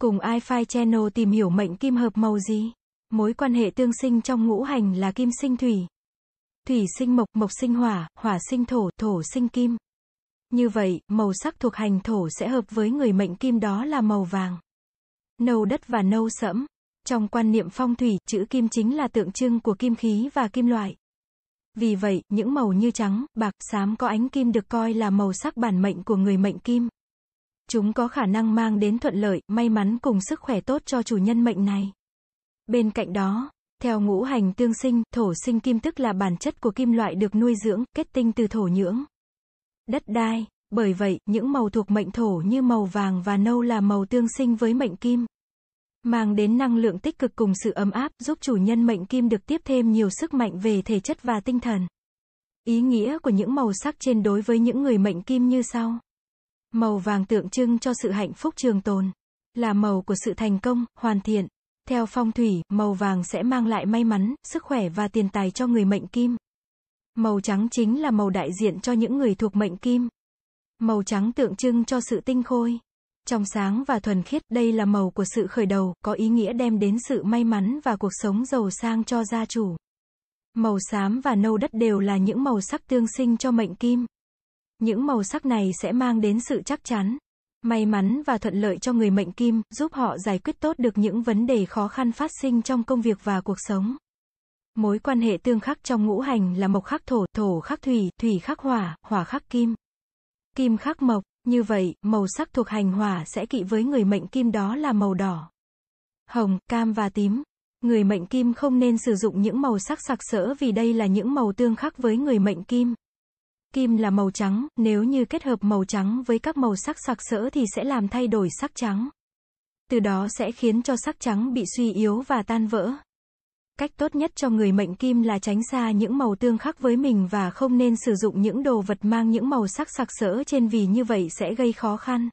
Cùng iFi Channel tìm hiểu mệnh kim hợp màu gì? Mối quan hệ tương sinh trong ngũ hành là kim sinh thủy. Thủy sinh mộc, mộc sinh hỏa, hỏa sinh thổ, thổ sinh kim. Như vậy, màu sắc thuộc hành thổ sẽ hợp với người mệnh kim đó là màu vàng. Nâu đất và nâu sẫm. Trong quan niệm phong thủy, chữ kim chính là tượng trưng của kim khí và kim loại. Vì vậy, những màu như trắng, bạc, xám có ánh kim được coi là màu sắc bản mệnh của người mệnh kim. Chúng có khả năng mang đến thuận lợi, may mắn cùng sức khỏe tốt cho chủ nhân mệnh này. Bên cạnh đó, theo ngũ hành tương sinh, thổ sinh kim tức là bản chất của kim loại được nuôi dưỡng, kết tinh từ thổ nhưỡng. Đất đai, bởi vậy, những màu thuộc mệnh thổ như màu vàng và nâu là màu tương sinh với mệnh kim. Mang đến năng lượng tích cực cùng sự ấm áp, giúp chủ nhân mệnh kim được tiếp thêm nhiều sức mạnh về thể chất và tinh thần. Ý nghĩa của những màu sắc trên đối với những người mệnh kim như sau. Màu vàng tượng trưng cho sự hạnh phúc trường tồn, là màu của sự thành công, hoàn thiện. Theo phong thủy, màu vàng sẽ mang lại may mắn, sức khỏe và tiền tài cho người mệnh kim. Màu trắng chính là màu đại diện cho những người thuộc mệnh kim. Màu trắng tượng trưng cho sự tinh khôi, trong sáng và thuần khiết, đây là màu của sự khởi đầu, có ý nghĩa đem đến sự may mắn và cuộc sống giàu sang cho gia chủ. Màu xám và nâu đất đều là những màu sắc tương sinh cho mệnh kim. Những màu sắc này sẽ mang đến sự chắc chắn, may mắn và thuận lợi cho người mệnh kim, giúp họ giải quyết tốt được những vấn đề khó khăn phát sinh trong công việc và cuộc sống. Mối quan hệ tương khắc trong ngũ hành là mộc khắc thổ, thổ khắc thủy, thủy khắc hỏa, hỏa khắc kim. Kim khắc mộc, như vậy, màu sắc thuộc hành hỏa sẽ kỵ với người mệnh kim đó là màu đỏ, hồng, cam và tím. Người mệnh kim không nên sử dụng những màu sắc sặc sỡ vì đây là những màu tương khắc với người mệnh kim. Kim là màu trắng, nếu như kết hợp màu trắng với các màu sắc sặc sỡ thì sẽ làm thay đổi sắc trắng. Từ đó sẽ khiến cho sắc trắng bị suy yếu và tan vỡ. Cách tốt nhất cho người mệnh kim là tránh xa những màu tương khắc với mình và không nên sử dụng những đồ vật mang những màu sắc sặc sỡ trên vì như vậy sẽ gây khó khăn.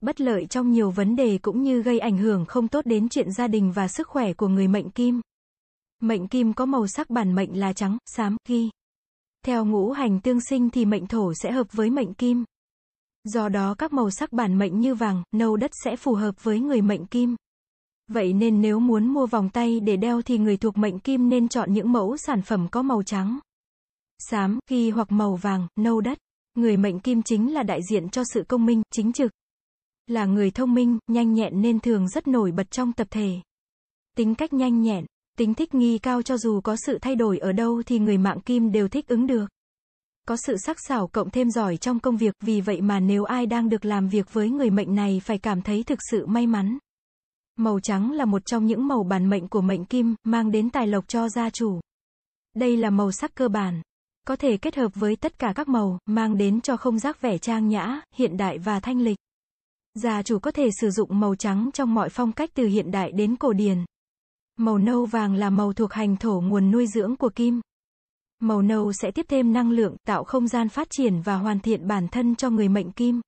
Bất lợi trong nhiều vấn đề cũng như gây ảnh hưởng không tốt đến chuyện gia đình và sức khỏe của người mệnh kim. Mệnh kim có màu sắc bản mệnh là trắng, xám, ghi. Theo ngũ hành tương sinh thì mệnh thổ sẽ hợp với mệnh kim. Do đó các màu sắc bản mệnh như vàng, nâu đất sẽ phù hợp với người mệnh kim. Vậy nên nếu muốn mua vòng tay để đeo thì người thuộc mệnh kim nên chọn những mẫu sản phẩm có màu trắng, xám, ghi hoặc màu vàng, nâu đất. Người mệnh kim chính là đại diện cho sự công minh, chính trực. Là người thông minh, nhanh nhẹn nên thường rất nổi bật trong tập thể. Tính cách nhanh nhẹn, tính thích nghi cao cho dù có sự thay đổi ở đâu thì người mạng kim đều thích ứng được. Có sự sắc sảo cộng thêm giỏi trong công việc, vì vậy mà nếu ai đang được làm việc với người mệnh này phải cảm thấy thực sự may mắn. Màu trắng là một trong những màu bản mệnh của mệnh kim, mang đến tài lộc cho gia chủ. Đây là màu sắc cơ bản. Có thể kết hợp với tất cả các màu, mang đến cho không giác vẻ trang nhã, hiện đại và thanh lịch. Gia chủ có thể sử dụng màu trắng trong mọi phong cách từ hiện đại đến cổ điển. Màu nâu vàng là màu thuộc hành thổ nguồn nuôi dưỡng của kim. Màu nâu sẽ tiếp thêm năng lượng, tạo không gian phát triển và hoàn thiện bản thân cho người mệnh kim.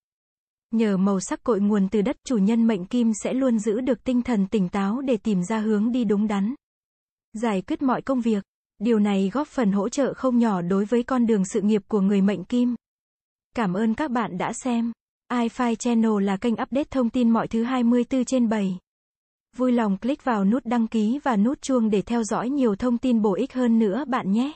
Nhờ màu sắc cội nguồn từ đất, chủ nhân mệnh kim sẽ luôn giữ được tinh thần tỉnh táo để tìm ra hướng đi đúng đắn. Giải quyết mọi công việc. Điều này góp phần hỗ trợ không nhỏ đối với con đường sự nghiệp của người mệnh kim. Cảm ơn các bạn đã xem. iFi Channel là kênh update thông tin mọi thứ 24 trên 7. Vui lòng click vào nút đăng ký và nút chuông để theo dõi nhiều thông tin bổ ích hơn nữa, bạn nhé.